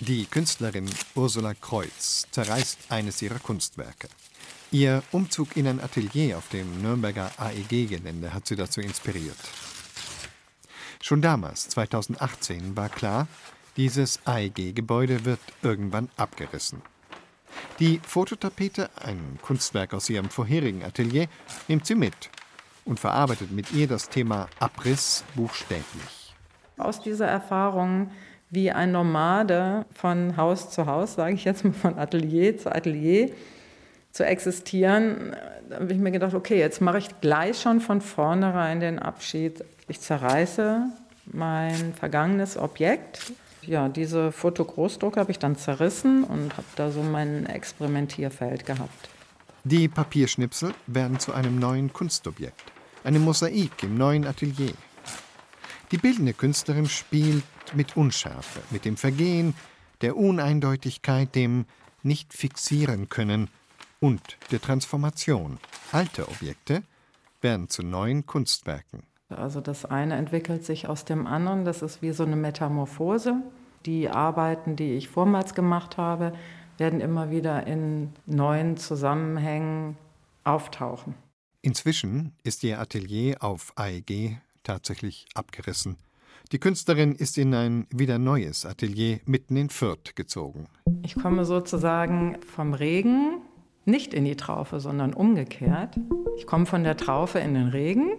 Die Künstlerin Ursula Kreuz zerreißt eines ihrer Kunstwerke. Ihr Umzug in ein Atelier auf dem Nürnberger AEG-Gelände hat sie dazu inspiriert. Schon damals, 2018, war klar, dieses AEG-Gebäude wird irgendwann abgerissen. Die Fototapete, ein Kunstwerk aus ihrem vorherigen Atelier, nimmt sie mit und verarbeitet mit ihr das Thema Abriss buchstäblich. Aus dieser Erfahrung wie ein Nomade von Haus zu Haus, sage ich jetzt mal von Atelier zu Atelier, zu existieren, da habe ich mir gedacht, okay, jetzt mache ich gleich schon von vornherein den Abschied. Ich zerreiße mein vergangenes Objekt. Ja, diese Fotogroßdrucke habe ich dann zerrissen und habe da so mein Experimentierfeld gehabt. Die Papierschnipsel werden zu einem neuen Kunstobjekt, einem Mosaik im neuen Atelier. Die bildende Künstlerin spielt mit Unschärfe, mit dem Vergehen, der Uneindeutigkeit, dem nicht fixieren können und der Transformation. Alte Objekte werden zu neuen Kunstwerken. Also das eine entwickelt sich aus dem anderen, das ist wie so eine Metamorphose. Die Arbeiten, die ich vormals gemacht habe, werden immer wieder in neuen Zusammenhängen auftauchen. Inzwischen ist ihr Atelier auf AEG tatsächlich abgerissen. Die Künstlerin ist in ein wieder neues Atelier mitten in Fürth gezogen. Ich komme sozusagen vom Regen nicht in die Traufe, sondern umgekehrt. Ich komme von der Traufe in den Regen.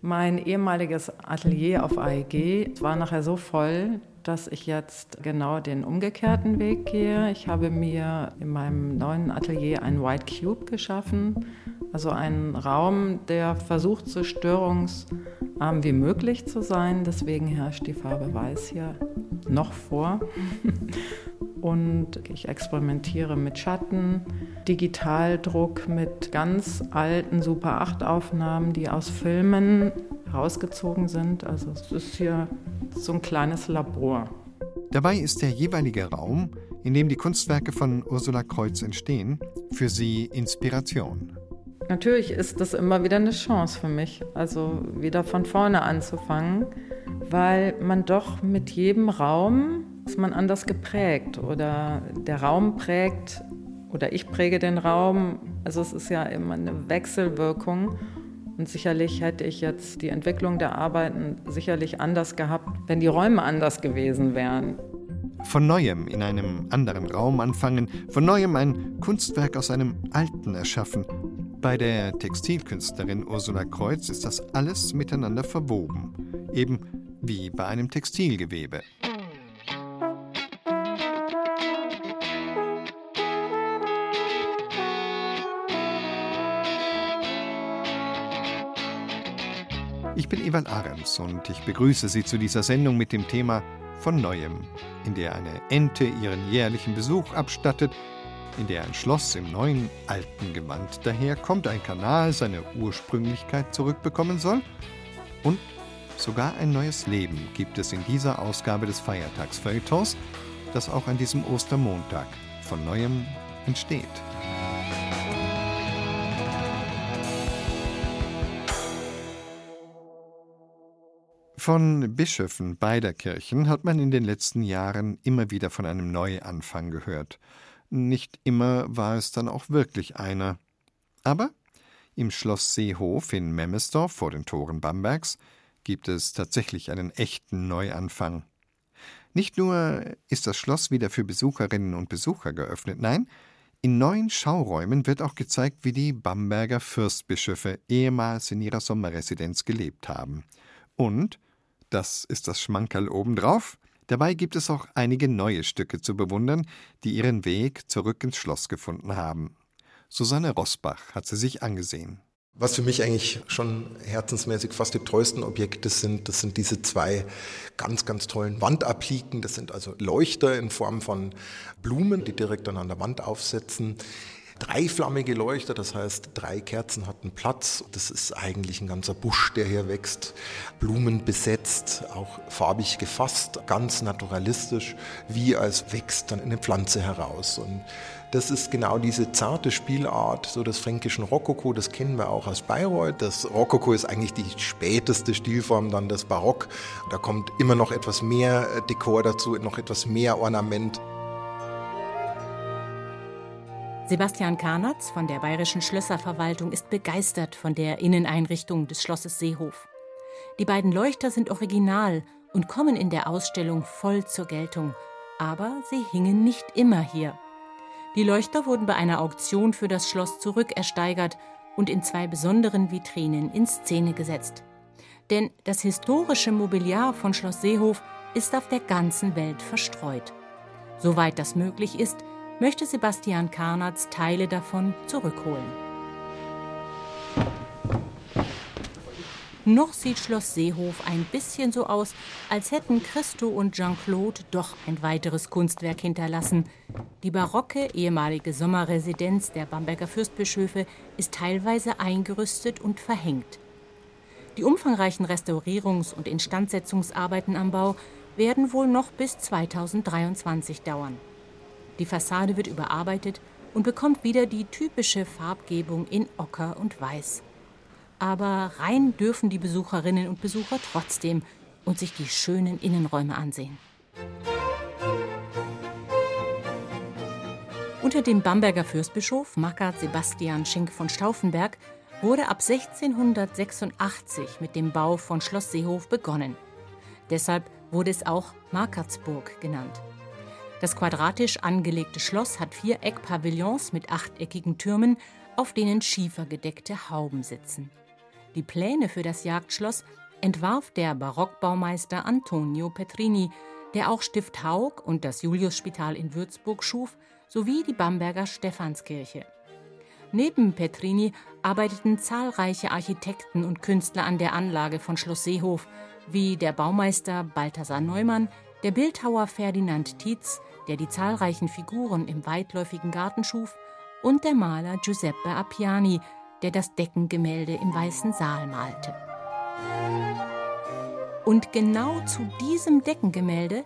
Mein ehemaliges Atelier auf AEG war nachher so voll, dass ich jetzt genau den umgekehrten Weg gehe. Ich habe mir in meinem neuen Atelier einen White Cube geschaffen, also einen Raum, der versucht, so störungsarm wie möglich zu sein. Deswegen herrscht die Farbe Weiß hier noch vor. Und ich experimentiere mit Schatten, Digitaldruck mit ganz alten Super 8 Aufnahmen, die aus Filmen rausgezogen sind. Also es ist hier so ein kleines Labor. Dabei ist der jeweilige Raum, in dem die Kunstwerke von Ursula Kreuz entstehen, für sie Inspiration. Natürlich ist das immer wieder eine Chance für mich, also wieder von vorne anzufangen, weil man doch mit jedem Raum ist man anders geprägt oder der Raum prägt oder ich präge den Raum. Also es ist ja immer eine Wechselwirkung und sicherlich hätte ich jetzt die Entwicklung der Arbeiten sicherlich anders gehabt, wenn die Räume anders gewesen wären. Von neuem in einem anderen Raum anfangen, von neuem ein Kunstwerk aus einem alten erschaffen. Bei der Textilkünstlerin Ursula Kreuz ist das alles miteinander verwoben, eben wie bei einem Textilgewebe. Ich bin Ewald Ahrens und ich begrüße Sie zu dieser Sendung mit dem Thema Von Neuem, in der eine Ente ihren jährlichen Besuch abstattet, in der ein Schloss im neuen alten Gewand daherkommt, ein Kanal seine Ursprünglichkeit zurückbekommen soll und sogar ein neues Leben gibt es in dieser Ausgabe des Feiertagsfeuilletons, das auch an diesem Ostermontag von neuem entsteht. Von Bischöfen beider Kirchen hat man in den letzten Jahren immer wieder von einem Neuanfang gehört. Nicht immer war es dann auch wirklich einer. Aber im Schloss Seehof in Memmesdorf vor den Toren Bambergs gibt es tatsächlich einen echten Neuanfang. Nicht nur ist das Schloss wieder für Besucherinnen und Besucher geöffnet, nein, in neuen Schauräumen wird auch gezeigt, wie die Bamberger Fürstbischöfe ehemals in ihrer Sommerresidenz gelebt haben. Und das ist das Schmankerl obendrauf. Dabei gibt es auch einige neue Stücke zu bewundern, die ihren Weg zurück ins Schloss gefunden haben. Susanne Rosbach hat sie sich angesehen. Was für mich eigentlich schon herzensmäßig fast die treuesten Objekte sind, das sind diese zwei ganz, ganz tollen Wandappliken. Das sind also Leuchter in Form von Blumen, die direkt dann an der Wand aufsetzen. Dreiflammige Leuchter, das heißt, drei Kerzen hatten Platz. Das ist eigentlich ein ganzer Busch, der hier wächst, Blumen besetzt, auch farbig gefasst, ganz naturalistisch, wie als wächst dann eine Pflanze heraus. Und das ist genau diese zarte Spielart so des fränkischen Rokoko, das kennen wir auch aus Bayreuth. Das Rokoko ist eigentlich die späteste Stilform dann des Barock. Da kommt immer noch etwas mehr Dekor dazu, noch etwas mehr Ornament. Sebastian Karnatz von der Bayerischen Schlösserverwaltung ist begeistert von der Inneneinrichtung des Schlosses Seehof. Die beiden Leuchter sind original und kommen in der Ausstellung voll zur Geltung, aber sie hingen nicht immer hier. Die Leuchter wurden bei einer Auktion für das Schloss zurückersteigert und in zwei besonderen Vitrinen in Szene gesetzt. Denn das historische Mobiliar von Schloss Seehof ist auf der ganzen Welt verstreut. Soweit das möglich ist, möchte Sebastian Karnatz Teile davon zurückholen. Noch sieht Schloss Seehof ein bisschen so aus, als hätten Christo und Jean-Claude doch ein weiteres Kunstwerk hinterlassen. Die barocke ehemalige Sommerresidenz der Bamberger Fürstbischöfe ist teilweise eingerüstet und verhängt. Die umfangreichen Restaurierungs- und Instandsetzungsarbeiten am Bau werden wohl noch bis 2023 dauern. Die Fassade wird überarbeitet und bekommt wieder die typische Farbgebung in Ocker und Weiß. Aber rein dürfen die Besucherinnen und Besucher trotzdem und sich die schönen Innenräume ansehen. Unter dem Bamberger Fürstbischof Makart Sebastian Schenk von Stauffenberg wurde ab 1686 mit dem Bau von Schloss Seehof begonnen. Deshalb wurde es auch Markartsburg genannt. Das quadratisch angelegte Schloss hat vier Eckpavillons mit achteckigen Türmen, auf denen schiefergedeckte Hauben sitzen. Die Pläne für das Jagdschloss entwarf der Barockbaumeister Antonio Petrini, der auch Stift Haug und das Juliusspital in Würzburg schuf, sowie die Bamberger Stephanskirche. Neben Petrini arbeiteten zahlreiche Architekten und Künstler an der Anlage von Schloss Seehof, wie der Baumeister Balthasar Neumann, der Bildhauer Ferdinand Tietz, der die zahlreichen Figuren im weitläufigen Garten schuf, und der Maler Giuseppe Appiani, der das Deckengemälde im Weißen Saal malte. Und genau zu diesem Deckengemälde,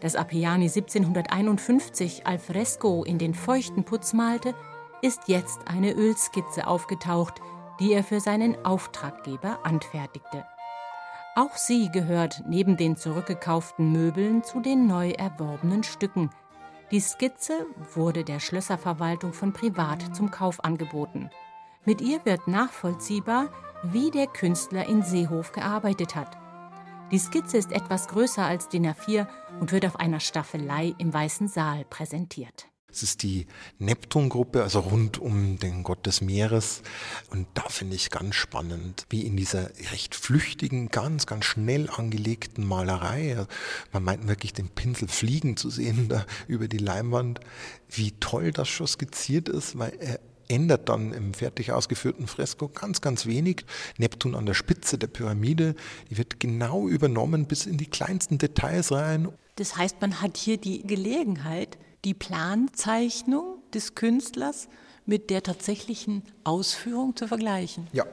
das Appiani 1751 al fresco in den feuchten Putz malte, ist jetzt eine Ölskizze aufgetaucht, die er für seinen Auftraggeber anfertigte. Auch sie gehört neben den zurückgekauften Möbeln zu den neu erworbenen Stücken. Die Skizze wurde der Schlösserverwaltung von privat zum Kauf angeboten. Mit ihr wird nachvollziehbar, wie der Künstler in Seehof gearbeitet hat. Die Skizze ist etwas größer als DIN A4 und wird auf einer Staffelei im Weißen Saal präsentiert. Es ist die Neptun-Gruppe, also rund um den Gott des Meeres. Und da finde ich ganz spannend, wie in dieser recht flüchtigen, ganz, ganz schnell angelegten Malerei, man meint wirklich den Pinsel fliegen zu sehen da über die Leinwand, wie toll das schon skizziert ist, weil er ändert dann im fertig ausgeführten Fresko ganz, ganz wenig. Neptun an der Spitze der Pyramide, die wird genau übernommen bis in die kleinsten Details rein. Das heißt, man hat hier die Gelegenheit, die Planzeichnung des Künstlers mit der tatsächlichen Ausführung zu vergleichen. Ja,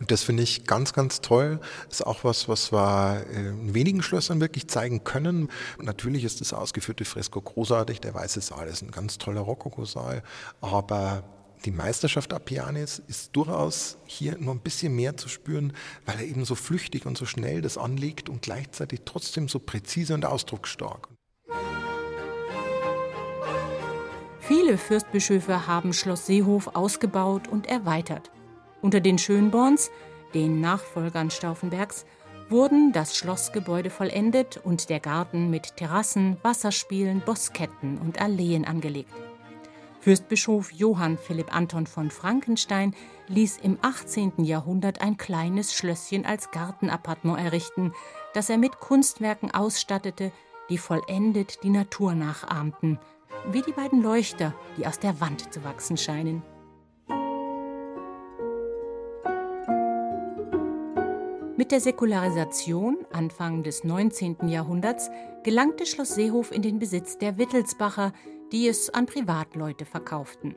und das finde ich ganz, ganz toll. Ist auch was, was wir äh, in wenigen Schlössern wirklich zeigen können. Natürlich ist das ausgeführte Fresko großartig. Der Weiße Saal ist ein ganz toller Rokoko-Saal. Aber die Meisterschaft Appianis ist durchaus hier nur ein bisschen mehr zu spüren, weil er eben so flüchtig und so schnell das anlegt und gleichzeitig trotzdem so präzise und ausdrucksstark. Viele Fürstbischöfe haben Schloss Seehof ausgebaut und erweitert. Unter den Schönborns, den Nachfolgern Stauffenbergs, wurden das Schlossgebäude vollendet und der Garten mit Terrassen, Wasserspielen, Bosketten und Alleen angelegt. Fürstbischof Johann Philipp Anton von Frankenstein ließ im 18. Jahrhundert ein kleines Schlösschen als Gartenappartement errichten, das er mit Kunstwerken ausstattete, die vollendet die Natur nachahmten – wie die beiden Leuchter, die aus der Wand zu wachsen scheinen. Mit der Säkularisation Anfang des 19. Jahrhunderts gelangte Schloss Seehof in den Besitz der Wittelsbacher, die es an Privatleute verkauften.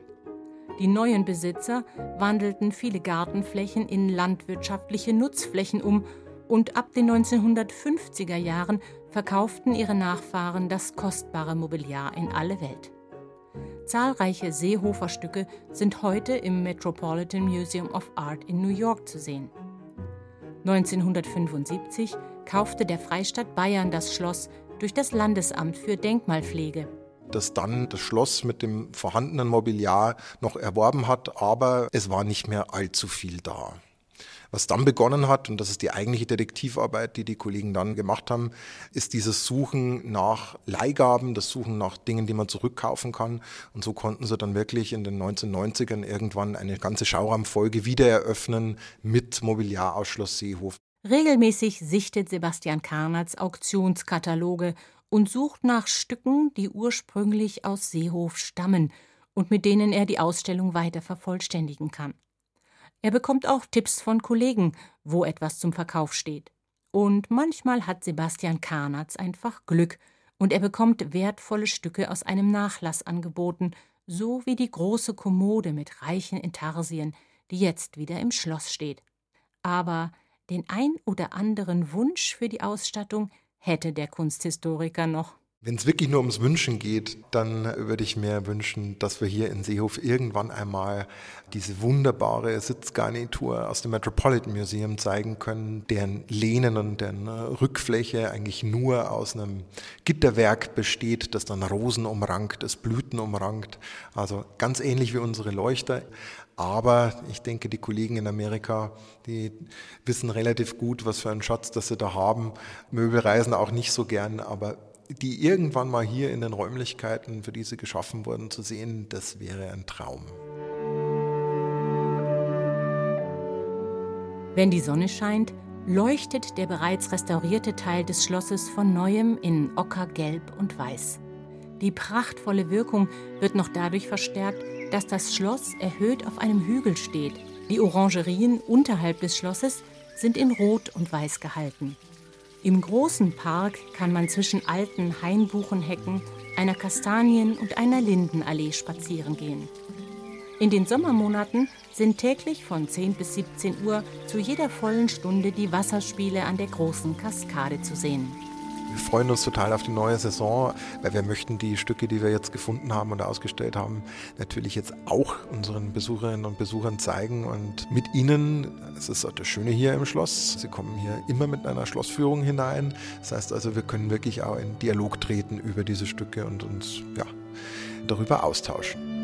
Die neuen Besitzer wandelten viele Gartenflächen in landwirtschaftliche Nutzflächen um und ab den 1950er Jahren verkauften ihre Nachfahren das kostbare Mobiliar in alle Welt. Zahlreiche Seehofer-Stücke sind heute im Metropolitan Museum of Art in New York zu sehen. 1975 kaufte der Freistaat Bayern das Schloss durch das Landesamt für Denkmalpflege. Das dann das Schloss mit dem vorhandenen Mobiliar noch erworben hat, aber es war nicht mehr allzu viel da. Was dann begonnen hat, und das ist die eigentliche Detektivarbeit, die die Kollegen dann gemacht haben, ist dieses Suchen nach Leihgaben, das Suchen nach Dingen, die man zurückkaufen kann. Und so konnten sie dann wirklich in den 1990ern irgendwann eine ganze Schauraumfolge wieder eröffnen mit Mobiliarausschluss Seehof. Regelmäßig sichtet Sebastian Karnatz Auktionskataloge und sucht nach Stücken, die ursprünglich aus Seehof stammen und mit denen er die Ausstellung weiter vervollständigen kann. Er bekommt auch Tipps von Kollegen, wo etwas zum Verkauf steht. Und manchmal hat Sebastian Karnatz einfach Glück und er bekommt wertvolle Stücke aus einem Nachlass angeboten, so wie die große Kommode mit reichen Intarsien, die jetzt wieder im Schloss steht. Aber den ein oder anderen Wunsch für die Ausstattung hätte der Kunsthistoriker noch. Wenn es wirklich nur ums Wünschen geht, dann würde ich mir wünschen, dass wir hier in Seehof irgendwann einmal diese wunderbare Sitzgarnitur aus dem Metropolitan Museum zeigen können, deren Lehnen und deren Rückfläche eigentlich nur aus einem Gitterwerk besteht, das dann Rosen umrankt, das Blüten umrankt. Also ganz ähnlich wie unsere Leuchter. Aber ich denke, die Kollegen in Amerika, die wissen relativ gut, was für einen Schatz das sie da haben. Möbel reisen auch nicht so gern, aber die irgendwann mal hier in den Räumlichkeiten, für die sie geschaffen wurden, zu sehen, das wäre ein Traum. Wenn die Sonne scheint, leuchtet der bereits restaurierte Teil des Schlosses von neuem in Ockergelb und Weiß. Die prachtvolle Wirkung wird noch dadurch verstärkt, dass das Schloss erhöht auf einem Hügel steht. Die Orangerien unterhalb des Schlosses sind in Rot und Weiß gehalten. Im großen Park kann man zwischen alten Hainbuchenhecken, einer Kastanien- und einer Lindenallee spazieren gehen. In den Sommermonaten sind täglich von 10 bis 17 Uhr zu jeder vollen Stunde die Wasserspiele an der großen Kaskade zu sehen. Wir freuen uns total auf die neue Saison, weil wir möchten die Stücke, die wir jetzt gefunden haben und ausgestellt haben, natürlich jetzt auch unseren Besucherinnen und Besuchern zeigen und mit ihnen, es ist das Schöne hier im Schloss, sie kommen hier immer mit einer Schlossführung hinein. Das heißt also, wir können wirklich auch in Dialog treten über diese Stücke und uns ja, darüber austauschen.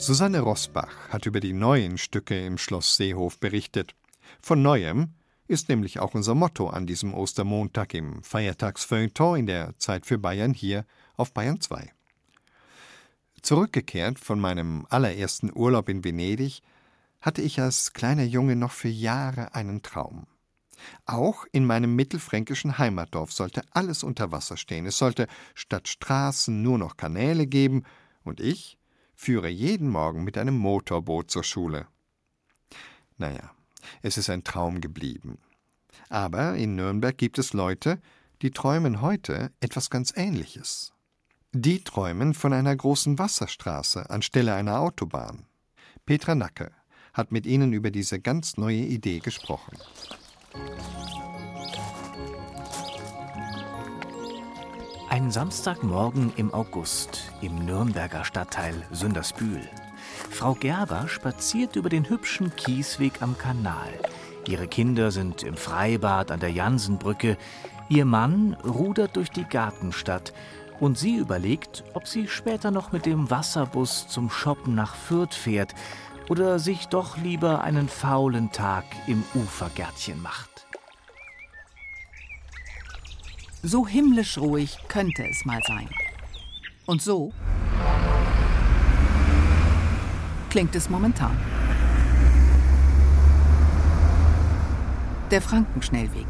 Susanne Rosbach hat über die neuen Stücke im Schloss Seehof berichtet. Von Neuem ist nämlich auch unser Motto an diesem Ostermontag im Feiertagsfeuilleton in der Zeit für Bayern hier auf Bayern 2. Zurückgekehrt von meinem allerersten Urlaub in Venedig hatte ich als kleiner Junge noch für Jahre einen Traum. Auch in meinem mittelfränkischen Heimatdorf sollte alles unter Wasser stehen. Es sollte statt Straßen nur noch Kanäle geben, und ich führe jeden Morgen mit einem Motorboot zur Schule. Naja, es ist ein Traum geblieben. Aber in Nürnberg gibt es Leute, die träumen heute etwas ganz Ähnliches. Die träumen von einer großen Wasserstraße anstelle einer Autobahn. Petra Nacke hat mit ihnen über diese ganz neue Idee gesprochen. Ein Samstagmorgen im August im Nürnberger Stadtteil Sündersbühl. Frau Gerber spaziert über den hübschen Kiesweg am Kanal. Ihre Kinder sind im Freibad an der Jansenbrücke. Ihr Mann rudert durch die Gartenstadt und sie überlegt, ob sie später noch mit dem Wasserbus zum Shoppen nach Fürth fährt oder sich doch lieber einen faulen Tag im Ufergärtchen macht. So himmlisch ruhig könnte es mal sein. Und so klingt es momentan. Der Frankenschnellweg.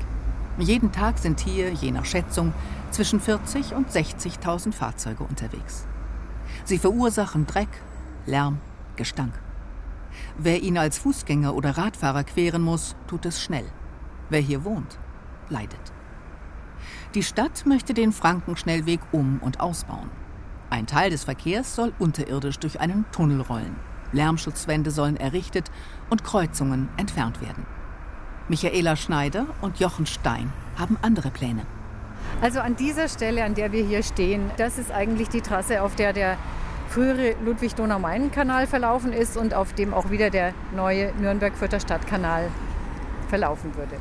Jeden Tag sind hier, je nach Schätzung, zwischen 40 und 60.000 Fahrzeuge unterwegs. Sie verursachen Dreck, Lärm, Gestank. Wer ihn als Fußgänger oder Radfahrer queren muss, tut es schnell. Wer hier wohnt, leidet. Die Stadt möchte den Frankenschnellweg um- und ausbauen. Ein Teil des Verkehrs soll unterirdisch durch einen Tunnel rollen. Lärmschutzwände sollen errichtet und Kreuzungen entfernt werden. Michaela Schneider und Jochen Stein haben andere Pläne. Also an dieser Stelle, an der wir hier stehen, das ist eigentlich die Trasse, auf der der frühere Ludwig-Donau-Main-Kanal verlaufen ist und auf dem auch wieder der neue Nürnberg-Fürther Stadtkanal verlaufen würde.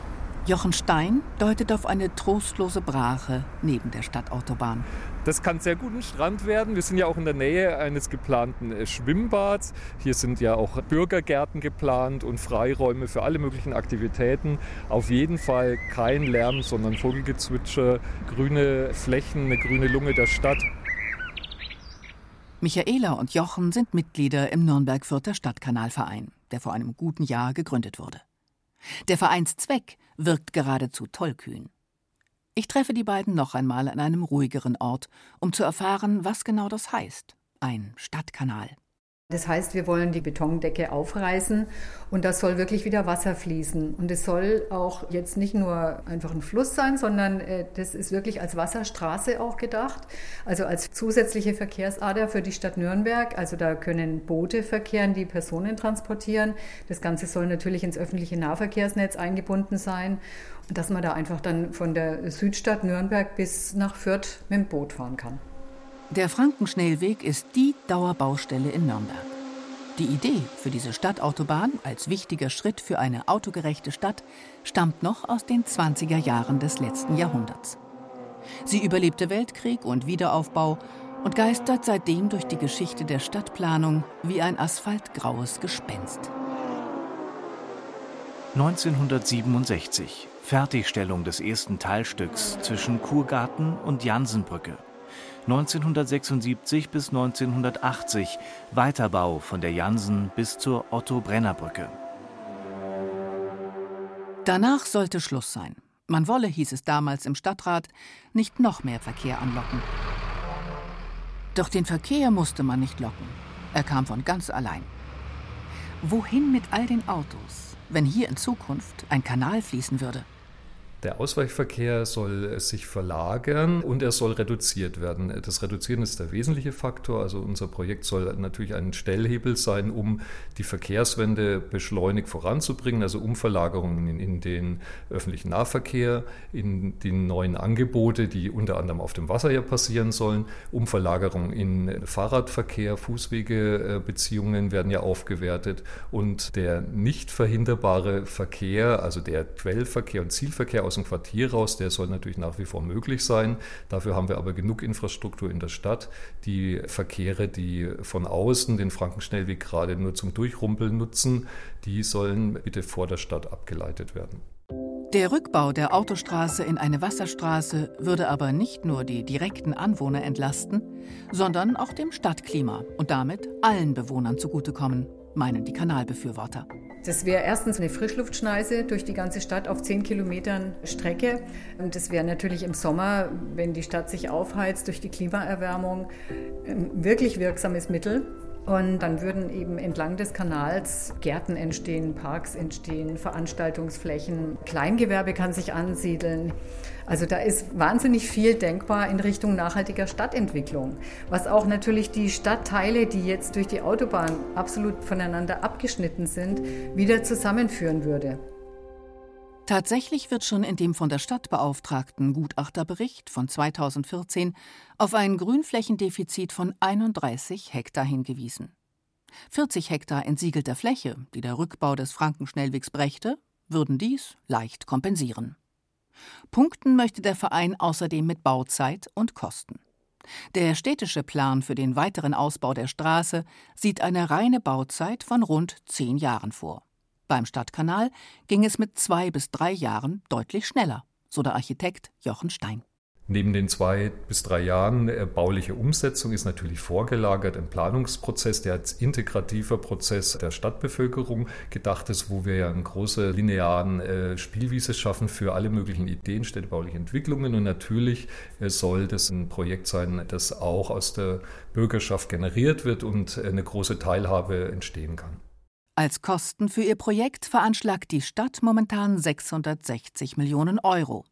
Jochen Stein deutet auf eine trostlose Brache neben der Stadtautobahn. Das kann sehr gut ein Strand werden. Wir sind ja auch in der Nähe eines geplanten äh, Schwimmbads. Hier sind ja auch Bürgergärten geplant und Freiräume für alle möglichen Aktivitäten. Auf jeden Fall kein Lärm, sondern Vogelgezwitscher, grüne Flächen, eine grüne Lunge der Stadt. Michaela und Jochen sind Mitglieder im Nürnberg-Fürther Stadtkanalverein, der vor einem guten Jahr gegründet wurde. Der Vereinszweck wirkt geradezu tollkühn. Ich treffe die beiden noch einmal an einem ruhigeren Ort, um zu erfahren, was genau das heißt. Ein Stadtkanal. Das heißt, wir wollen die Betondecke aufreißen und das soll wirklich wieder Wasser fließen. Und es soll auch jetzt nicht nur einfach ein Fluss sein, sondern äh, das ist wirklich als Wasserstraße auch gedacht, also als zusätzliche Verkehrsader für die Stadt Nürnberg. Also da können Boote verkehren, die Personen transportieren. Das Ganze soll natürlich ins öffentliche Nahverkehrsnetz eingebunden sein, dass man da einfach dann von der Südstadt Nürnberg bis nach Fürth mit dem Boot fahren kann. Der Frankenschnellweg ist die Dauerbaustelle in Nürnberg. Die Idee für diese Stadtautobahn als wichtiger Schritt für eine autogerechte Stadt stammt noch aus den 20er Jahren des letzten Jahrhunderts. Sie überlebte Weltkrieg und Wiederaufbau und geistert seitdem durch die Geschichte der Stadtplanung wie ein asphaltgraues Gespenst. 1967 Fertigstellung des ersten Teilstücks zwischen Kurgarten und Jansenbrücke. 1976 bis 1980 Weiterbau von der Jansen bis zur Otto-Brenner-Brücke. Danach sollte Schluss sein. Man wolle, hieß es damals im Stadtrat, nicht noch mehr Verkehr anlocken. Doch den Verkehr musste man nicht locken. Er kam von ganz allein. Wohin mit all den Autos, wenn hier in Zukunft ein Kanal fließen würde? Der Ausweichverkehr soll sich verlagern und er soll reduziert werden. Das Reduzieren ist der wesentliche Faktor. Also unser Projekt soll natürlich ein Stellhebel sein, um die Verkehrswende beschleunigt voranzubringen, also Umverlagerungen in, den öffentlichen Nahverkehr, in die neuen Angebote, die unter anderem auf dem Wasser ja passieren sollen, Umverlagerung in Fahrradverkehr, Fußwegebeziehungen werden ja aufgewertet und der nicht verhinderbare Verkehr, also der Quellverkehr und Zielverkehr aus dem Quartier raus, der soll natürlich nach wie vor möglich sein. Dafür haben wir aber genug Infrastruktur in der Stadt. Die Verkehre, die von außen den Frankenschnellweg gerade nur zum Durchrumpeln nutzen, die sollen bitte vor der Stadt abgeleitet werden. Der Rückbau der Autostraße in eine Wasserstraße würde aber nicht nur die direkten Anwohner entlasten, sondern auch dem Stadtklima und damit allen Bewohnern zugutekommen, meinen die Kanalbefürworter. Das wäre erstens eine Frischluftschneise durch die ganze Stadt auf zehn Kilometern Strecke. Und das wäre natürlich im Sommer, wenn die Stadt sich aufheizt durch die Klimaerwärmung, ein wirklich wirksames Mittel. Und dann würden eben entlang des Kanals Gärten entstehen, Parks entstehen, Veranstaltungsflächen, Kleingewerbe kann sich ansiedeln. Also da ist wahnsinnig viel denkbar in Richtung nachhaltiger Stadtentwicklung, was auch natürlich die Stadtteile, die jetzt durch die Autobahn absolut voneinander abgeschnitten sind, wieder zusammenführen würde. Tatsächlich wird schon in dem von der Stadt beauftragten Gutachterbericht von 2014 auf ein Grünflächendefizit von 31 Hektar hingewiesen. 40 Hektar entsiegelter Fläche, die der Rückbau des Frankenschnellwegs brächte, würden dies leicht kompensieren. Punkten möchte der Verein außerdem mit Bauzeit und Kosten. Der städtische Plan für den weiteren Ausbau der Straße sieht eine reine Bauzeit von rund zehn Jahren vor. Beim Stadtkanal ging es mit zwei bis drei Jahren deutlich schneller, so der Architekt Jochen Stein. Neben den zwei bis drei Jahren bauliche Umsetzung ist natürlich vorgelagert ein Planungsprozess, der als integrativer Prozess der Stadtbevölkerung gedacht ist, wo wir ja eine große linearen äh, Spielwiese schaffen für alle möglichen Ideen, städtebauliche Entwicklungen. Und natürlich äh, soll das ein Projekt sein, das auch aus der Bürgerschaft generiert wird und eine große Teilhabe entstehen kann. Als Kosten für ihr Projekt veranschlagt die Stadt momentan 660 Millionen Euro.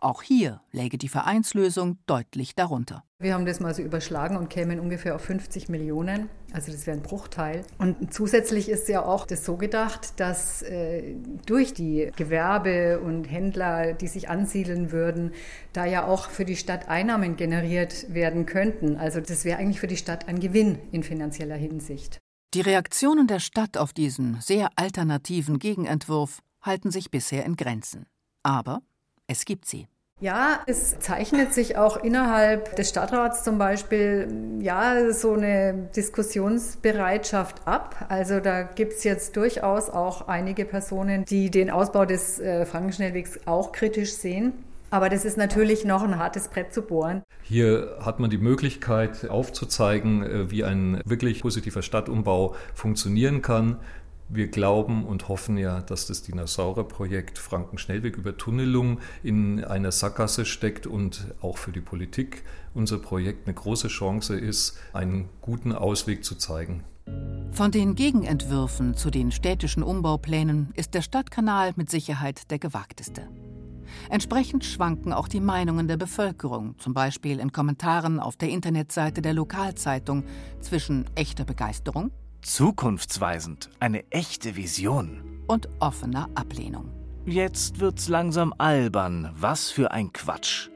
Auch hier läge die Vereinslösung deutlich darunter. Wir haben das mal so überschlagen und kämen ungefähr auf 50 Millionen. Also das wäre ein Bruchteil. Und zusätzlich ist ja auch das so gedacht, dass äh, durch die Gewerbe und Händler, die sich ansiedeln würden, da ja auch für die Stadt Einnahmen generiert werden könnten. Also das wäre eigentlich für die Stadt ein Gewinn in finanzieller Hinsicht. Die Reaktionen der Stadt auf diesen sehr alternativen Gegenentwurf halten sich bisher in Grenzen. Aber es gibt sie. Ja, es zeichnet sich auch innerhalb des Stadtrats zum Beispiel ja so eine Diskussionsbereitschaft ab. Also da gibt es jetzt durchaus auch einige Personen, die den Ausbau des äh, Frankenschnellwegs auch kritisch sehen. Aber das ist natürlich noch ein hartes Brett zu bohren. Hier hat man die Möglichkeit aufzuzeigen, äh, wie ein wirklich positiver Stadtumbau funktionieren kann. Wir glauben und hoffen ja, dass das Dinosaurierprojekt Franken-Schnellweg über Tunnelung in einer Sackgasse steckt und auch für die Politik unser Projekt eine große Chance ist, einen guten Ausweg zu zeigen. Von den Gegenentwürfen zu den städtischen Umbauplänen ist der Stadtkanal mit Sicherheit der gewagteste. Entsprechend schwanken auch die Meinungen der Bevölkerung, zum Beispiel in Kommentaren auf der Internetseite der Lokalzeitung, zwischen echter Begeisterung Zukunftsweisend, eine echte Vision. Und offener Ablehnung. Jetzt wird's langsam albern. Was für ein Quatsch.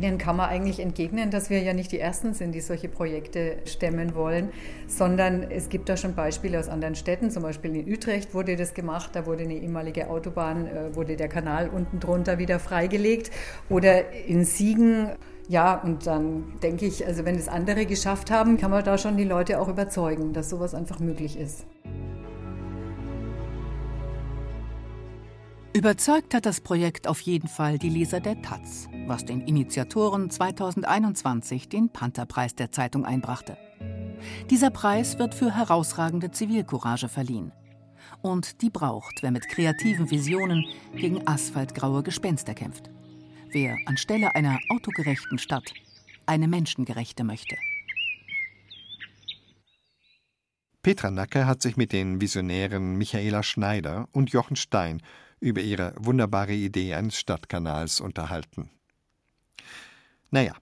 Denen kann man eigentlich entgegnen, dass wir ja nicht die Ersten sind, die solche Projekte stemmen wollen, sondern es gibt da schon Beispiele aus anderen Städten. Zum Beispiel in Utrecht wurde das gemacht, da wurde eine ehemalige Autobahn, äh, wurde der Kanal unten drunter wieder freigelegt. Oder in Siegen ja, und dann denke ich, also wenn es andere geschafft haben, kann man da schon die Leute auch überzeugen, dass sowas einfach möglich ist. Überzeugt hat das Projekt auf jeden Fall die Leser der Taz, was den Initiatoren 2021 den Pantherpreis der Zeitung einbrachte. Dieser Preis wird für herausragende Zivilcourage verliehen. Und die braucht, wer mit kreativen Visionen gegen asphaltgraue Gespenster kämpft wer anstelle einer autogerechten Stadt eine menschengerechte möchte. Petra Nacker hat sich mit den Visionären Michaela Schneider und Jochen Stein über ihre wunderbare Idee eines Stadtkanals unterhalten. Naja,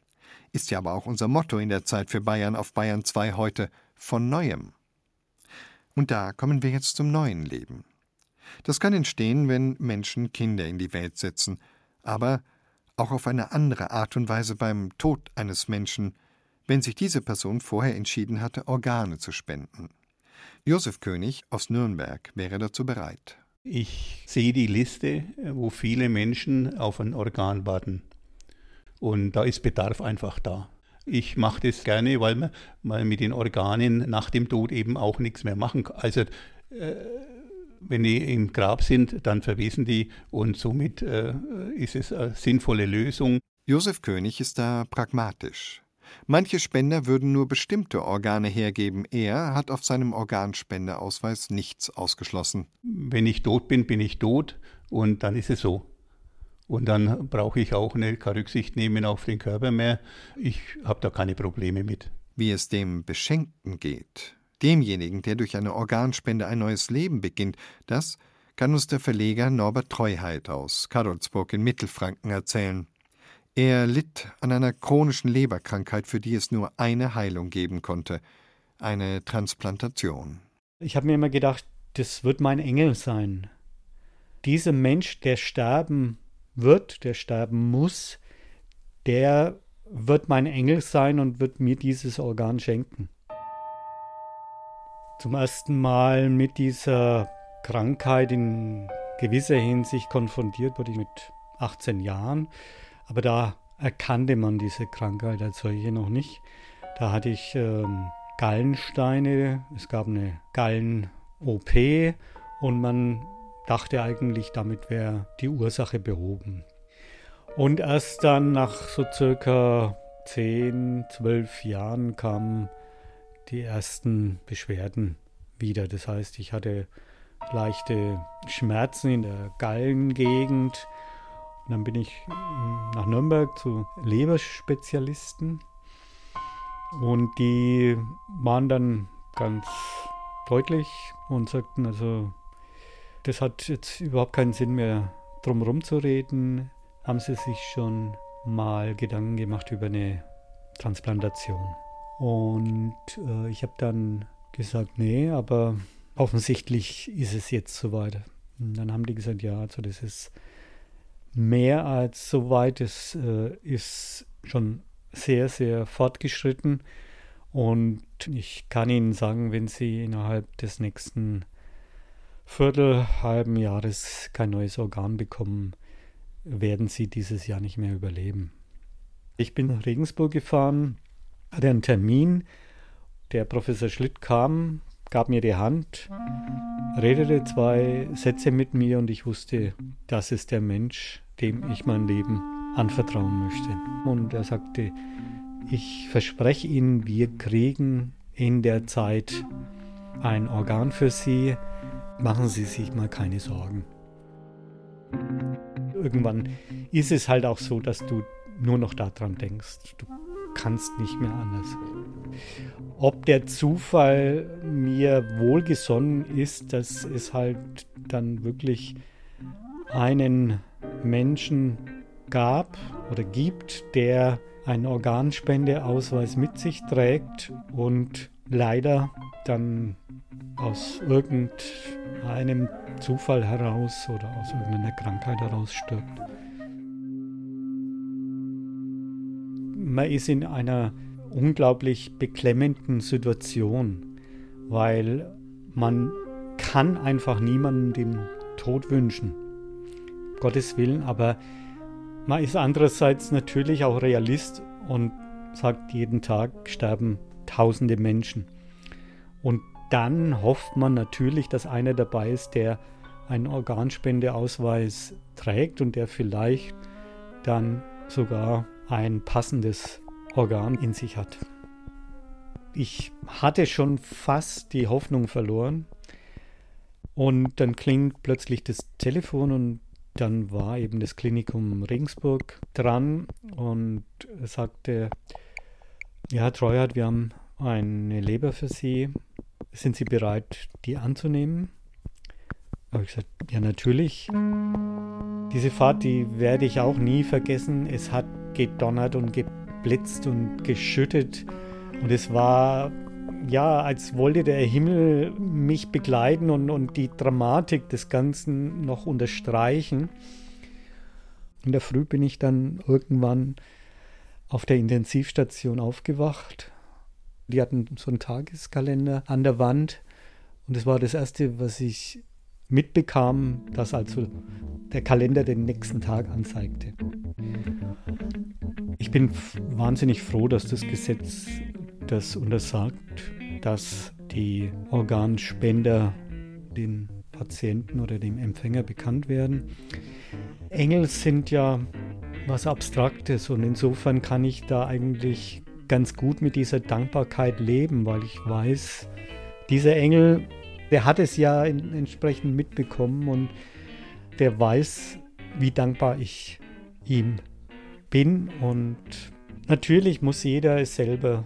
ist ja aber auch unser Motto in der Zeit für Bayern auf Bayern 2 heute von Neuem. Und da kommen wir jetzt zum neuen Leben. Das kann entstehen, wenn Menschen Kinder in die Welt setzen, aber auch auf eine andere Art und Weise beim Tod eines Menschen, wenn sich diese Person vorher entschieden hatte, Organe zu spenden. Josef König aus Nürnberg wäre dazu bereit. Ich sehe die Liste, wo viele Menschen auf ein Organ warten. Und da ist Bedarf einfach da. Ich mache das gerne, weil man, man mit den Organen nach dem Tod eben auch nichts mehr machen kann. Also äh, wenn die im Grab sind, dann verwesen die und somit äh, ist es eine sinnvolle Lösung. Josef König ist da pragmatisch. Manche Spender würden nur bestimmte Organe hergeben. Er hat auf seinem Organspendeausweis nichts ausgeschlossen. Wenn ich tot bin, bin ich tot und dann ist es so. Und dann brauche ich auch eine, keine Rücksicht nehmen auf den Körper mehr. Ich habe da keine Probleme mit. Wie es dem Beschenkten geht, demjenigen, der durch eine Organspende ein neues Leben beginnt, das kann uns der Verleger Norbert Treuheit aus Karolsburg in Mittelfranken erzählen. Er litt an einer chronischen Leberkrankheit, für die es nur eine Heilung geben konnte, eine Transplantation. Ich habe mir immer gedacht, das wird mein Engel sein. Dieser Mensch, der sterben wird, der sterben muss, der wird mein Engel sein und wird mir dieses Organ schenken zum ersten Mal mit dieser Krankheit in gewisser Hinsicht konfrontiert wurde ich mit 18 Jahren. Aber da erkannte man diese Krankheit als solche noch nicht. Da hatte ich ähm, Gallensteine, es gab eine Gallen-OP und man dachte eigentlich, damit wäre die Ursache behoben. Und erst dann nach so circa 10, 12 Jahren kam die ersten Beschwerden wieder. Das heißt, ich hatte leichte Schmerzen in der Gallengegend. Und dann bin ich hm, nach Nürnberg zu Leberspezialisten. Und die waren dann ganz deutlich und sagten, also das hat jetzt überhaupt keinen Sinn mehr, drumherum zu reden, haben sie sich schon mal Gedanken gemacht über eine Transplantation. Und äh, ich habe dann gesagt, nee, aber offensichtlich ist es jetzt soweit. Und dann haben die gesagt, ja, also das ist mehr als soweit. Es äh, ist schon sehr, sehr fortgeschritten. Und ich kann Ihnen sagen, wenn Sie innerhalb des nächsten Viertel, halben Jahres kein neues Organ bekommen, werden Sie dieses Jahr nicht mehr überleben. Ich bin nach Regensburg gefahren, hatte einen Termin. Der Professor Schlitt kam, gab mir die Hand, redete zwei Sätze mit mir und ich wusste, das ist der Mensch, dem ich mein Leben anvertrauen möchte. Und er sagte, ich verspreche Ihnen, wir kriegen in der Zeit ein Organ für Sie. Machen Sie sich mal keine Sorgen. Irgendwann ist es halt auch so, dass du nur noch daran denkst. Du kannst nicht mehr anders. Ob der Zufall mir wohlgesonnen ist, dass es halt dann wirklich einen Menschen gab oder gibt, der einen Organspendeausweis mit sich trägt und leider dann aus irgendeinem Zufall heraus oder aus irgendeiner Krankheit heraus stirbt. Man ist in einer unglaublich beklemmenden Situation, weil man kann einfach niemandem den Tod wünschen. Gottes Willen, aber man ist andererseits natürlich auch Realist und sagt, jeden Tag sterben tausende Menschen. Und dann hofft man natürlich, dass einer dabei ist, der einen Organspendeausweis trägt und der vielleicht dann sogar ein passendes Organ in sich hat. Ich hatte schon fast die Hoffnung verloren und dann klingt plötzlich das Telefon und dann war eben das Klinikum Regensburg dran und sagte, ja, Herr Treuhardt, wir haben eine Leber für Sie. Sind Sie bereit, die anzunehmen? Habe ich gesagt, ja, natürlich. Diese Fahrt, die werde ich auch nie vergessen. Es hat gedonnert und geblitzt und geschüttet. Und es war ja, als wollte der Himmel mich begleiten und, und die Dramatik des Ganzen noch unterstreichen. In der Früh bin ich dann irgendwann auf der Intensivstation aufgewacht. Die hatten so einen Tageskalender an der Wand und es war das Erste, was ich mitbekam, dass also der Kalender den nächsten Tag anzeigte. Ich bin wahnsinnig froh, dass das Gesetz das untersagt, dass die Organspender den Patienten oder dem Empfänger bekannt werden. Engel sind ja was Abstraktes und insofern kann ich da eigentlich ganz gut mit dieser Dankbarkeit leben, weil ich weiß, dieser Engel, der hat es ja entsprechend mitbekommen und der weiß, wie dankbar ich ihm bin und natürlich muss jeder es selber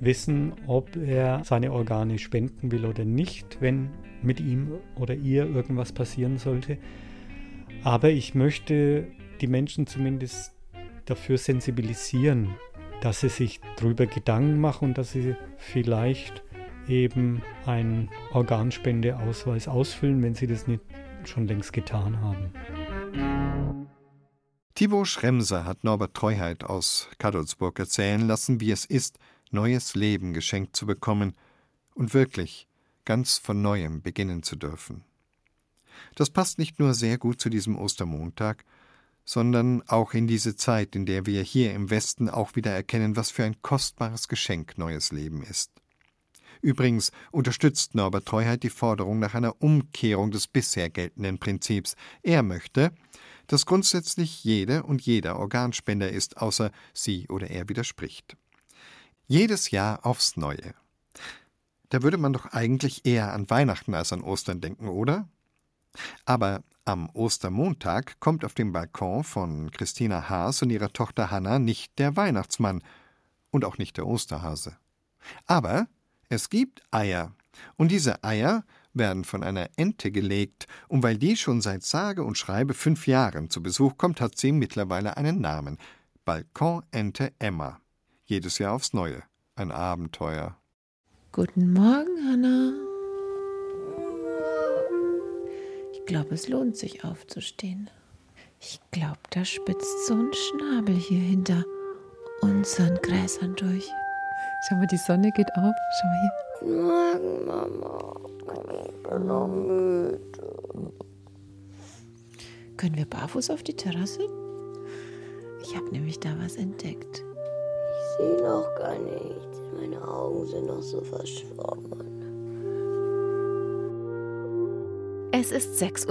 wissen, ob er seine Organe spenden will oder nicht, wenn mit ihm oder ihr irgendwas passieren sollte. Aber ich möchte die Menschen zumindest dafür sensibilisieren, dass sie sich darüber Gedanken machen und dass sie vielleicht eben einen Organspendeausweis ausfüllen, wenn sie das nicht schon längst getan haben. Thibaut Schremser hat Norbert Treuheit aus Kadolsburg erzählen lassen, wie es ist, neues Leben geschenkt zu bekommen und wirklich ganz von neuem beginnen zu dürfen. Das passt nicht nur sehr gut zu diesem Ostermontag, sondern auch in diese Zeit, in der wir hier im Westen auch wieder erkennen, was für ein kostbares Geschenk neues Leben ist. Übrigens unterstützt Norbert Treuheit die Forderung nach einer Umkehrung des bisher geltenden Prinzips. Er möchte, dass grundsätzlich jede und jeder Organspender ist, außer sie oder er widerspricht. Jedes Jahr aufs Neue. Da würde man doch eigentlich eher an Weihnachten als an Ostern denken, oder? Aber am Ostermontag kommt auf dem Balkon von Christina Haas und ihrer Tochter Hanna nicht der Weihnachtsmann und auch nicht der Osterhase. Aber es gibt Eier, Und diese Eier werden von einer Ente gelegt, und weil die schon seit sage und schreibe fünf Jahren zu Besuch kommt, hat sie mittlerweile einen Namen. Balkonente Emma. Jedes Jahr aufs Neue. Ein Abenteuer. Guten Morgen, Hanna. Ich glaube, es lohnt sich aufzustehen. Ich glaube, da spitzt so ein Schnabel hier hinter unseren Gräsern durch. Schau mal, die Sonne geht auf. Schau mal hier. Guten Morgen, Mama. Ich bin noch müde. Können wir barfuß auf die Terrasse? Ich habe nämlich da was entdeckt. Ich sehe noch gar nichts. Meine Augen sind noch so verschwommen. Es ist 6.30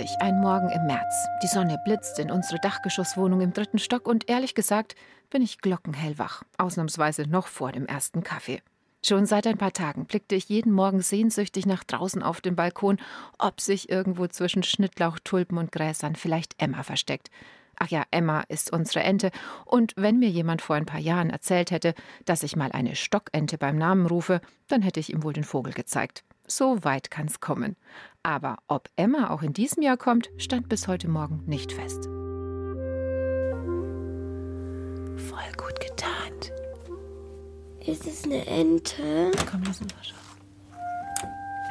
Uhr, ein Morgen im März. Die Sonne blitzt in unsere Dachgeschosswohnung im dritten Stock und ehrlich gesagt bin ich glockenhellwach, ausnahmsweise noch vor dem ersten Kaffee. Schon seit ein paar Tagen blickte ich jeden Morgen sehnsüchtig nach draußen auf den Balkon, ob sich irgendwo zwischen Schnittlauch, Tulpen und Gräsern vielleicht Emma versteckt. Ach ja, Emma ist unsere Ente, und wenn mir jemand vor ein paar Jahren erzählt hätte, dass ich mal eine Stockente beim Namen rufe, dann hätte ich ihm wohl den Vogel gezeigt. So weit kann's kommen. Aber ob Emma auch in diesem Jahr kommt, stand bis heute Morgen nicht fest. Voll gut getarnt. Ist es eine Ente? Komm, lass uns mal schauen.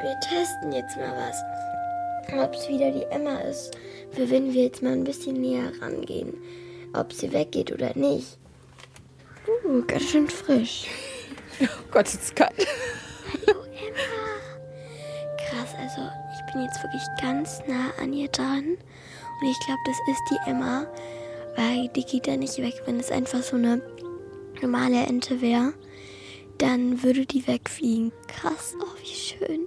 Wir testen jetzt mal was. Ob es wieder die Emma ist. Für wenn wir jetzt mal ein bisschen näher rangehen. Ob sie weggeht oder nicht. Uh, ganz schön frisch. Oh Gott, ist es kalt. Bin jetzt wirklich ganz nah an ihr dran. Und ich glaube, das ist die Emma. Weil die geht da nicht weg, wenn es einfach so eine normale Ente wäre. Dann würde die wegfliegen. Krass, oh, wie schön.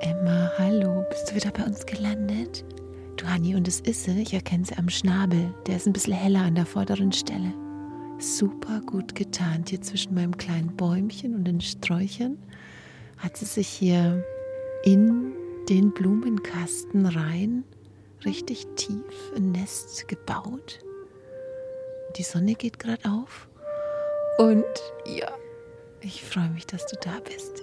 Emma, hallo. Bist du wieder bei uns gelandet? Du, Hanni, und es ist sie. Ich erkenne sie am Schnabel. Der ist ein bisschen heller an der vorderen Stelle. Super gut getarnt hier zwischen meinem kleinen Bäumchen und den Sträuchern. Hat sie sich hier in den Blumenkasten rein richtig tief ein Nest gebaut. Die Sonne geht gerade auf. Und ja, ich freue mich, dass du da bist.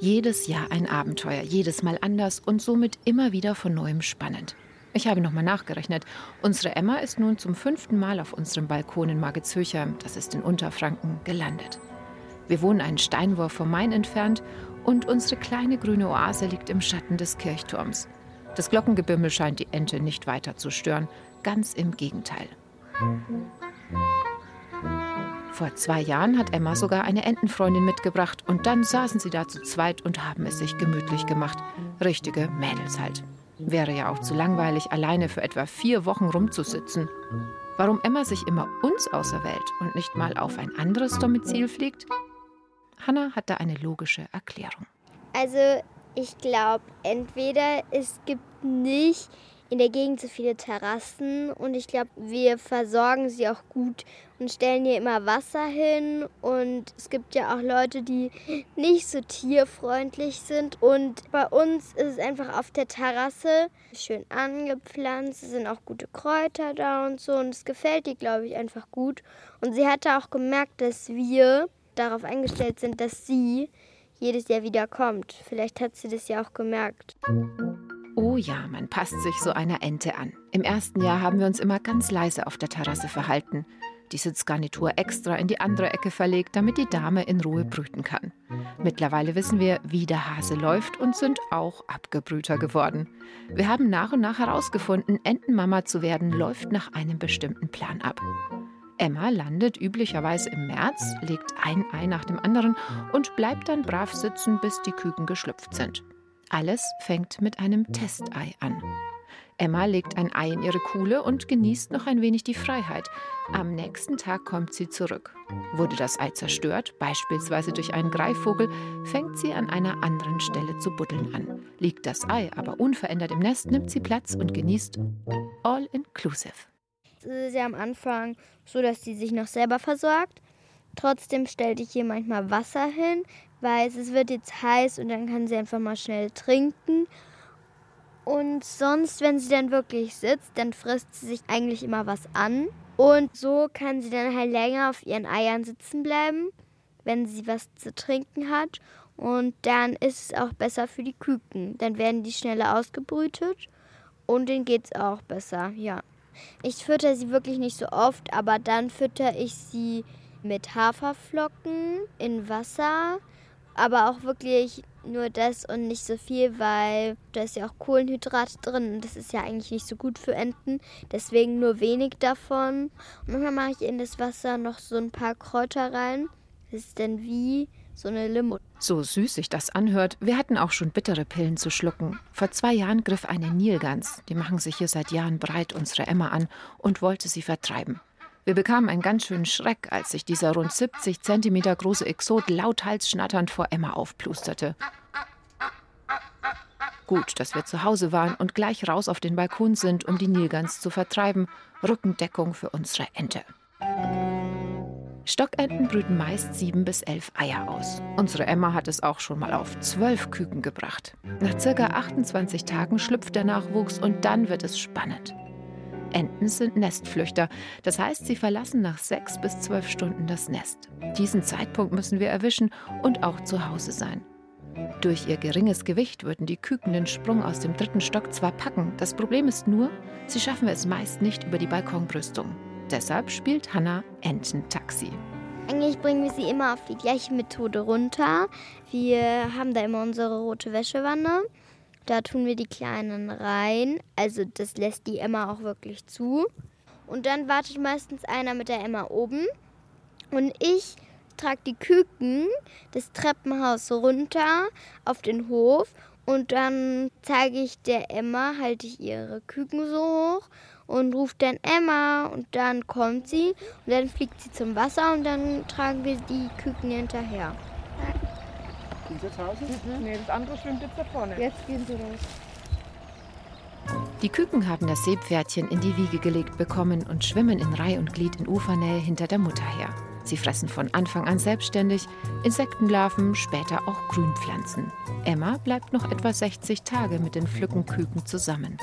Jedes Jahr ein Abenteuer, jedes Mal anders und somit immer wieder von neuem spannend. Ich habe nochmal nachgerechnet. Unsere Emma ist nun zum fünften Mal auf unserem Balkon in Magezöcher, das ist in Unterfranken, gelandet. Wir wohnen einen Steinwurf vom Main entfernt und unsere kleine grüne Oase liegt im Schatten des Kirchturms. Das Glockengebimmel scheint die Ente nicht weiter zu stören, ganz im Gegenteil. Vor zwei Jahren hat Emma sogar eine Entenfreundin mitgebracht und dann saßen sie da zu zweit und haben es sich gemütlich gemacht. Richtige Mädels halt. Wäre ja auch zu langweilig, alleine für etwa vier Wochen rumzusitzen. Warum Emma sich immer uns auserwählt und nicht mal auf ein anderes Domizil fliegt? Hanna hat da eine logische Erklärung. Also ich glaube, entweder es gibt nicht in der Gegend so viele Terrassen und ich glaube, wir versorgen sie auch gut und stellen hier immer Wasser hin und es gibt ja auch Leute, die nicht so tierfreundlich sind und bei uns ist es einfach auf der Terrasse schön angepflanzt, es sind auch gute Kräuter da und so und es gefällt ihr, glaube ich, einfach gut und sie hatte auch gemerkt, dass wir darauf eingestellt sind, dass sie jedes Jahr wieder kommt. Vielleicht hat sie das ja auch gemerkt. Oh ja, man passt sich so einer Ente an. Im ersten Jahr haben wir uns immer ganz leise auf der Terrasse verhalten. Die Sitzgarnitur extra in die andere Ecke verlegt, damit die Dame in Ruhe brüten kann. Mittlerweile wissen wir, wie der Hase läuft und sind auch abgebrühter geworden. Wir haben nach und nach herausgefunden, Entenmama zu werden läuft nach einem bestimmten Plan ab. Emma landet üblicherweise im März, legt ein Ei nach dem anderen und bleibt dann brav sitzen, bis die Küken geschlüpft sind. Alles fängt mit einem Testei an. Emma legt ein Ei in ihre Kuhle und genießt noch ein wenig die Freiheit. Am nächsten Tag kommt sie zurück. Wurde das Ei zerstört, beispielsweise durch einen Greifvogel, fängt sie an einer anderen Stelle zu buddeln an. Liegt das Ei aber unverändert im Nest, nimmt sie Platz und genießt all inclusive. Ja am Anfang so, dass sie sich noch selber versorgt. Trotzdem stellte ich hier manchmal Wasser hin, weil es wird jetzt heiß und dann kann sie einfach mal schnell trinken. Und sonst, wenn sie dann wirklich sitzt, dann frisst sie sich eigentlich immer was an. Und so kann sie dann halt länger auf ihren Eiern sitzen bleiben, wenn sie was zu trinken hat. Und dann ist es auch besser für die Küken. Dann werden die schneller ausgebrütet und denen geht es auch besser, ja. Ich fütter sie wirklich nicht so oft, aber dann fütter ich sie mit Haferflocken in Wasser, aber auch wirklich nur das und nicht so viel, weil da ist ja auch Kohlenhydrat drin und das ist ja eigentlich nicht so gut für Enten. Deswegen nur wenig davon. Und manchmal mache ich in das Wasser noch so ein paar Kräuter rein. Das ist dann wie so eine Limo. So süß sich das anhört, wir hatten auch schon bittere Pillen zu schlucken. Vor zwei Jahren griff eine Nilgans, die machen sich hier seit Jahren breit, unsere Emma an und wollte sie vertreiben. Wir bekamen einen ganz schönen Schreck, als sich dieser rund 70 Zentimeter große Exot lauthals schnatternd vor Emma aufplusterte. Gut, dass wir zu Hause waren und gleich raus auf den Balkon sind, um die Nilgans zu vertreiben. Rückendeckung für unsere Ente. Stockenten brüten meist sieben bis elf Eier aus. Unsere Emma hat es auch schon mal auf zwölf Küken gebracht. Nach circa 28 Tagen schlüpft der Nachwuchs und dann wird es spannend. Enten sind Nestflüchter, das heißt, sie verlassen nach sechs bis zwölf Stunden das Nest. Diesen Zeitpunkt müssen wir erwischen und auch zu Hause sein. Durch ihr geringes Gewicht würden die Küken den Sprung aus dem dritten Stock zwar packen, das Problem ist nur, sie schaffen es meist nicht über die Balkonbrüstung. Deshalb spielt Hannah Ententaxi. Eigentlich bringen wir sie immer auf die gleiche Methode runter. Wir haben da immer unsere rote Wäschewanne. Da tun wir die Kleinen rein. Also das lässt die Emma auch wirklich zu. Und dann wartet meistens einer mit der Emma oben. Und ich trage die Küken das Treppenhaus runter auf den Hof. Und dann zeige ich der Emma, halte ich ihre Küken so hoch und ruft dann Emma und dann kommt sie und dann fliegt sie zum Wasser und dann tragen wir die Küken hinterher. Zu Hause? Mhm. Nee, das andere schwimmt jetzt da vorne. Jetzt gehen sie raus. Die Küken haben das Seepferdchen in die Wiege gelegt bekommen und schwimmen in Reih und Glied in Ufernähe hinter der Mutter her. Sie fressen von Anfang an selbstständig Insektenlarven, später auch Grünpflanzen. Emma bleibt noch etwa 60 Tage mit den Pflückenküken zusammen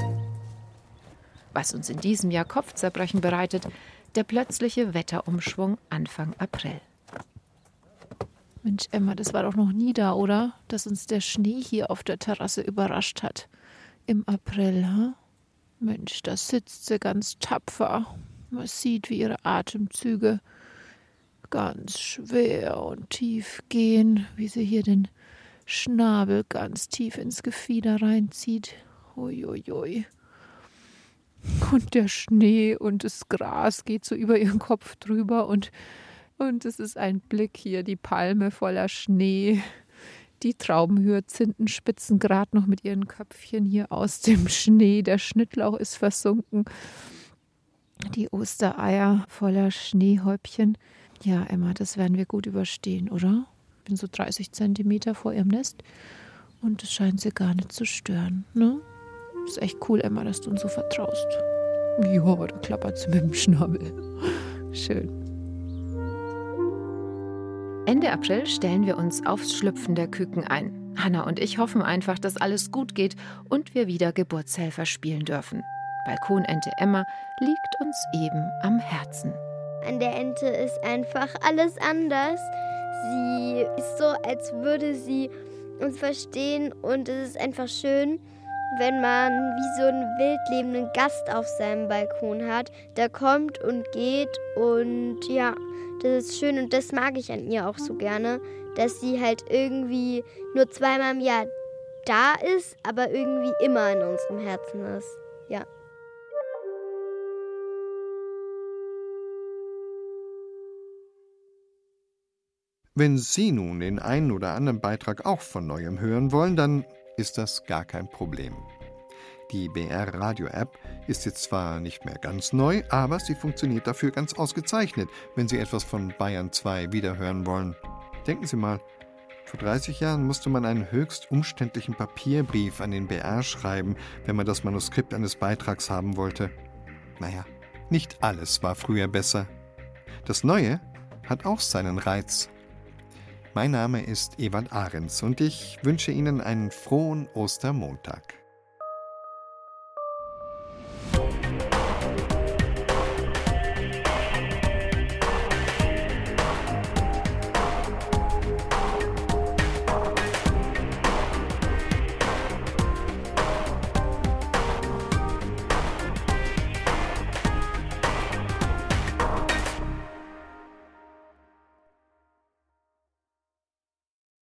was uns in diesem Jahr Kopfzerbrechen bereitet, der plötzliche Wetterumschwung Anfang April. Mensch, Emma, das war doch noch nie da, oder? Dass uns der Schnee hier auf der Terrasse überrascht hat. Im April, ha? Mensch, da sitzt sie ganz tapfer. Man sieht, wie ihre Atemzüge ganz schwer und tief gehen, wie sie hier den Schnabel ganz tief ins Gefieder reinzieht. Uiuiui. Ui, ui. Und der Schnee und das Gras geht so über ihren Kopf drüber und, und es ist ein Blick hier, die Palme voller Schnee. Die Traubenhyazinthen spitzen gerade noch mit ihren Köpfchen hier aus dem Schnee. Der Schnittlauch ist versunken. Die Ostereier voller Schneehäubchen. Ja, Emma, das werden wir gut überstehen, oder? Ich bin so 30 Zentimeter vor ihrem Nest und es scheint sie gar nicht zu stören, ne? Ist echt cool, Emma, dass du uns so vertraust. Ja, da klappert sie mit dem Schnabel. Schön. Ende April stellen wir uns aufs Schlüpfen der Küken ein. Hanna und ich hoffen einfach, dass alles gut geht und wir wieder Geburtshelfer spielen dürfen. Balkonente Emma liegt uns eben am Herzen. An der Ente ist einfach alles anders. Sie ist so, als würde sie uns verstehen und es ist einfach schön wenn man wie so einen wildlebenden Gast auf seinem Balkon hat, der kommt und geht und ja, das ist schön und das mag ich an ihr auch so gerne, dass sie halt irgendwie nur zweimal im Jahr da ist, aber irgendwie immer in unserem Herzen ist. Ja. Wenn Sie nun den einen oder anderen Beitrag auch von neuem hören wollen, dann ist das gar kein Problem. Die BR Radio App ist jetzt zwar nicht mehr ganz neu, aber sie funktioniert dafür ganz ausgezeichnet, wenn Sie etwas von Bayern 2 wiederhören wollen. Denken Sie mal, vor 30 Jahren musste man einen höchst umständlichen Papierbrief an den BR schreiben, wenn man das Manuskript eines Beitrags haben wollte. Naja, nicht alles war früher besser. Das Neue hat auch seinen Reiz. Mein Name ist Ewald Ahrens und ich wünsche Ihnen einen frohen Ostermontag.